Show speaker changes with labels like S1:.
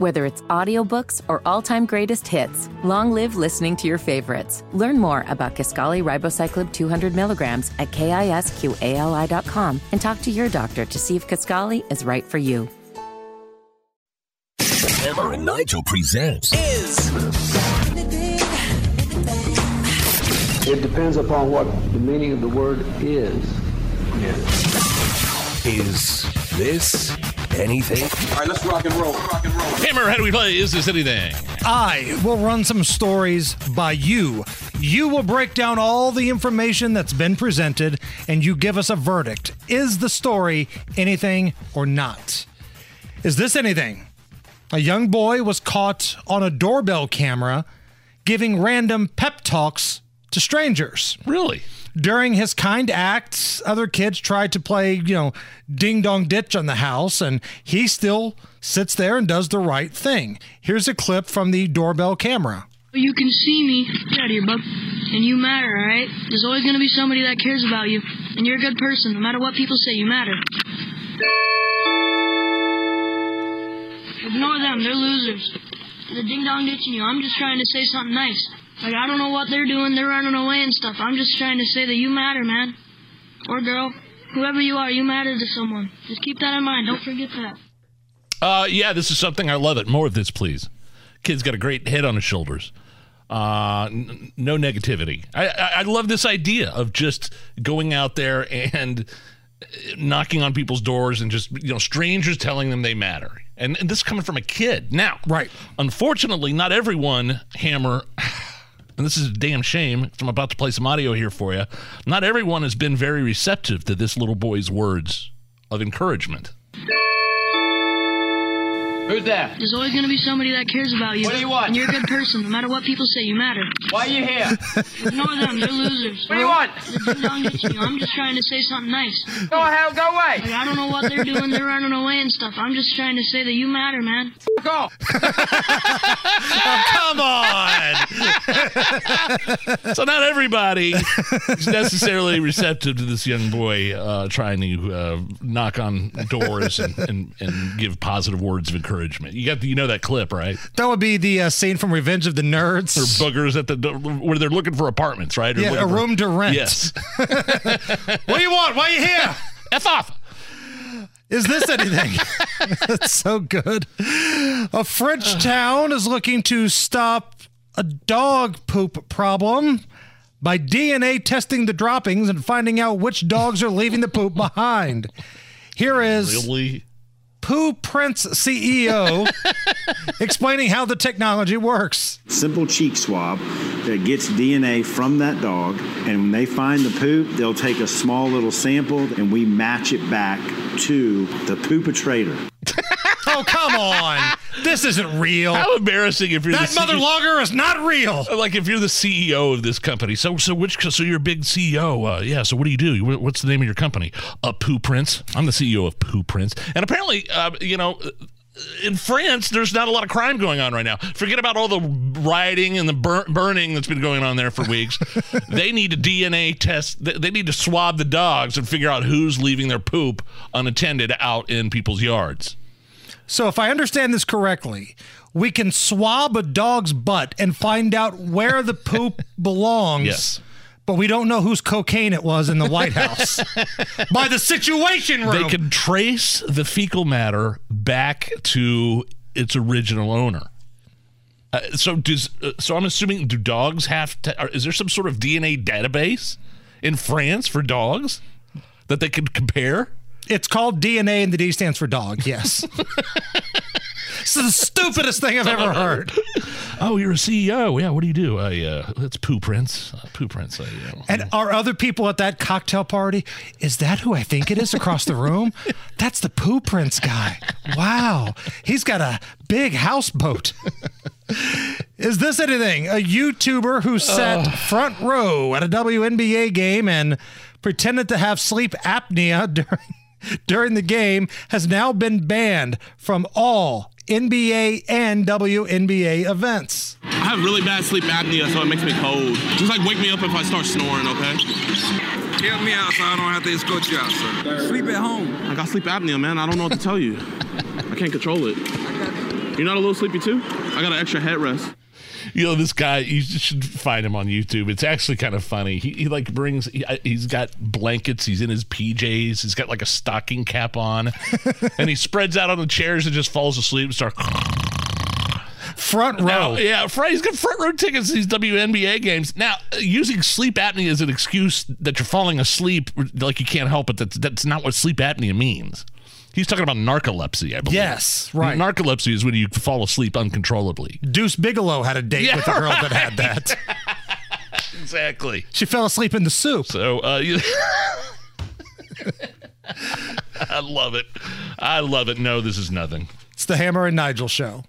S1: Whether it's audiobooks or all-time greatest hits, long live listening to your favorites. Learn more about Kisqali Ribociclib 200 milligrams at kisqali.com and talk to your doctor to see if Kisqali is right for you.
S2: Hammer and Nigel presents
S3: is
S4: It depends upon what the meaning of the word is.
S2: Is This Anything?
S5: All right, let's rock and roll. Rock and roll.
S6: Hammer, how do we play? Is this anything?
S7: I will run some stories by you. You will break down all the information that's been presented and you give us a verdict. Is the story anything or not? Is this anything? A young boy was caught on a doorbell camera giving random pep talks to strangers.
S6: Really?
S7: During his kind acts, other kids tried to play, you know, ding dong ditch on the house, and he still sits there and does the right thing. Here's a clip from the doorbell camera.
S8: You can see me. Get out of here, bub. And you matter, alright? There's always gonna be somebody that cares about you. And you're a good person. No matter what people say, you matter. Ignore them. They're losers. They're ding dong ditching you. I'm just trying to say something nice. Like, I don't know what they're doing. They're running away and stuff. I'm just trying to say that you matter, man. Or girl. Whoever you are, you matter to someone. Just keep that in mind. Don't forget that.
S6: Uh, yeah, this is something I love it. More of this, please. Kid's got a great head on his shoulders. Uh, n- no negativity. I, I, I love this idea of just going out there and uh, knocking on people's doors and just you know strangers telling them they matter. And, and this is coming from a kid. Now,
S7: Right.
S6: Unfortunately, not everyone hammer. And this is a damn shame. 'cause I'm about to play some audio here for you. Not everyone has been very receptive to this little boy's words of encouragement.
S5: Who's that?
S8: There's always gonna be somebody that cares about you.
S5: What do you want?
S8: And you're a good person. No matter what people say, you matter.
S5: Why are you here?
S8: Ignore them. They're losers.
S5: What do you want?
S8: They're ding dong ditching you. I'm just trying to say something nice.
S5: Go hell, go away.
S8: Like, I don't know what they're doing. They're running away and stuff. I'm just trying to say that you matter, man.
S5: Go.
S7: Come on!
S6: So not everybody is necessarily receptive to this young boy uh, trying to uh, knock on doors and, and, and give positive words of encouragement. You got the, you know that clip right?
S7: that would be the uh, scene from Revenge of the Nerds.
S6: Or boogers at the where they're looking for apartments, right? Or
S7: Yeah,
S6: looking
S7: a
S6: for-
S7: room to rent.
S6: Yes.
S7: What do you want? Why are you here?
S6: F off.
S7: Is this anything? That's so good. A French town is looking to stop a dog poop problem by DNA testing the droppings and finding out which dogs are leaving the poop behind. Here is
S6: Really?
S7: PooPrints CEO explaining how the technology works.
S9: simple cheek swab that gets DNA from that dog. And when they find the poop, they'll take a small little sample and we match it back to the poop poopatrator.
S7: Oh, come on. This isn't real.
S6: How embarrassing if you're
S7: That
S6: the
S7: mother
S6: CEO
S7: logger is not real.
S6: like if you're the CEO of this company. So so which so you're a big CEO. Uh, yeah. So what do you do? What's the name of your company? Uh, PooPrints. I'm the CEO of PooPrints. And apparently, uh, you know. In France, there's not a lot of crime going on right now. Forget about all the rioting and the bur- burning that's been going on there for weeks. they need to DNA test. They need to swab the dogs and figure out who's leaving their poop unattended out in people's yards.
S7: So, if I understand this correctly, we can swab a dog's butt and find out where the poop belongs.
S6: Yes.
S7: But we don't know whose cocaine it was in the White House by the Situation Room.
S6: They can trace the fecal matter back to its original owner. Uh, so does uh, so I'm assuming do dogs have to? Or is there some sort of DNA database in France for dogs that they can compare?
S7: It's called DNA, and the D stands for dog. Yes. it's the stupidest thing I've ever heard.
S6: Oh, you're a CEO. Yeah. What do you do? I uh, it's PooPrints. Uh, PooPrints. I, uh,
S7: And are other people at that cocktail party? Is that who I think it is across the room? That's the PooPrints guy. Wow. He's got a big houseboat. Is this anything? A YouTuber who sat front row at a WNBA game and pretended to have sleep apnea during, during the game has now been banned from all NBA and WNBA events.
S10: I have really bad sleep apnea, so it makes me cold. Just like wake me up if I start snoring, okay?
S5: Help me out so I don't have to escort you out, sir. Sleep at home.
S10: I got sleep apnea, man. I don't know what to tell you. I can't control it. You're not a little sleepy too? I got an extra headrest.
S6: You know, this guy, you should find him on YouTube. It's actually kind of funny. He, he like brings, he, he's got blankets, he's in his PJs, he's got like a stocking cap on, and he spreads out on the chairs and just falls asleep and starts.
S7: Front row.
S6: Now, yeah, front, he's got front row tickets to these WNBA games. Now, uh, using sleep apnea as an excuse that you're falling asleep, like you can't help it, that's, that's not what sleep apnea means. He's talking about narcolepsy, I believe.
S7: Yes, right.
S6: Narcolepsy is when you fall asleep uncontrollably.
S7: Deuce Bigalow had a date
S6: Yeah,
S7: with a girl that had that.
S6: Exactly.
S7: She fell asleep in the soup.
S6: So, uh, you, I love it. I love it. No, this is nothing.
S7: It's the Hammer and Nigel show.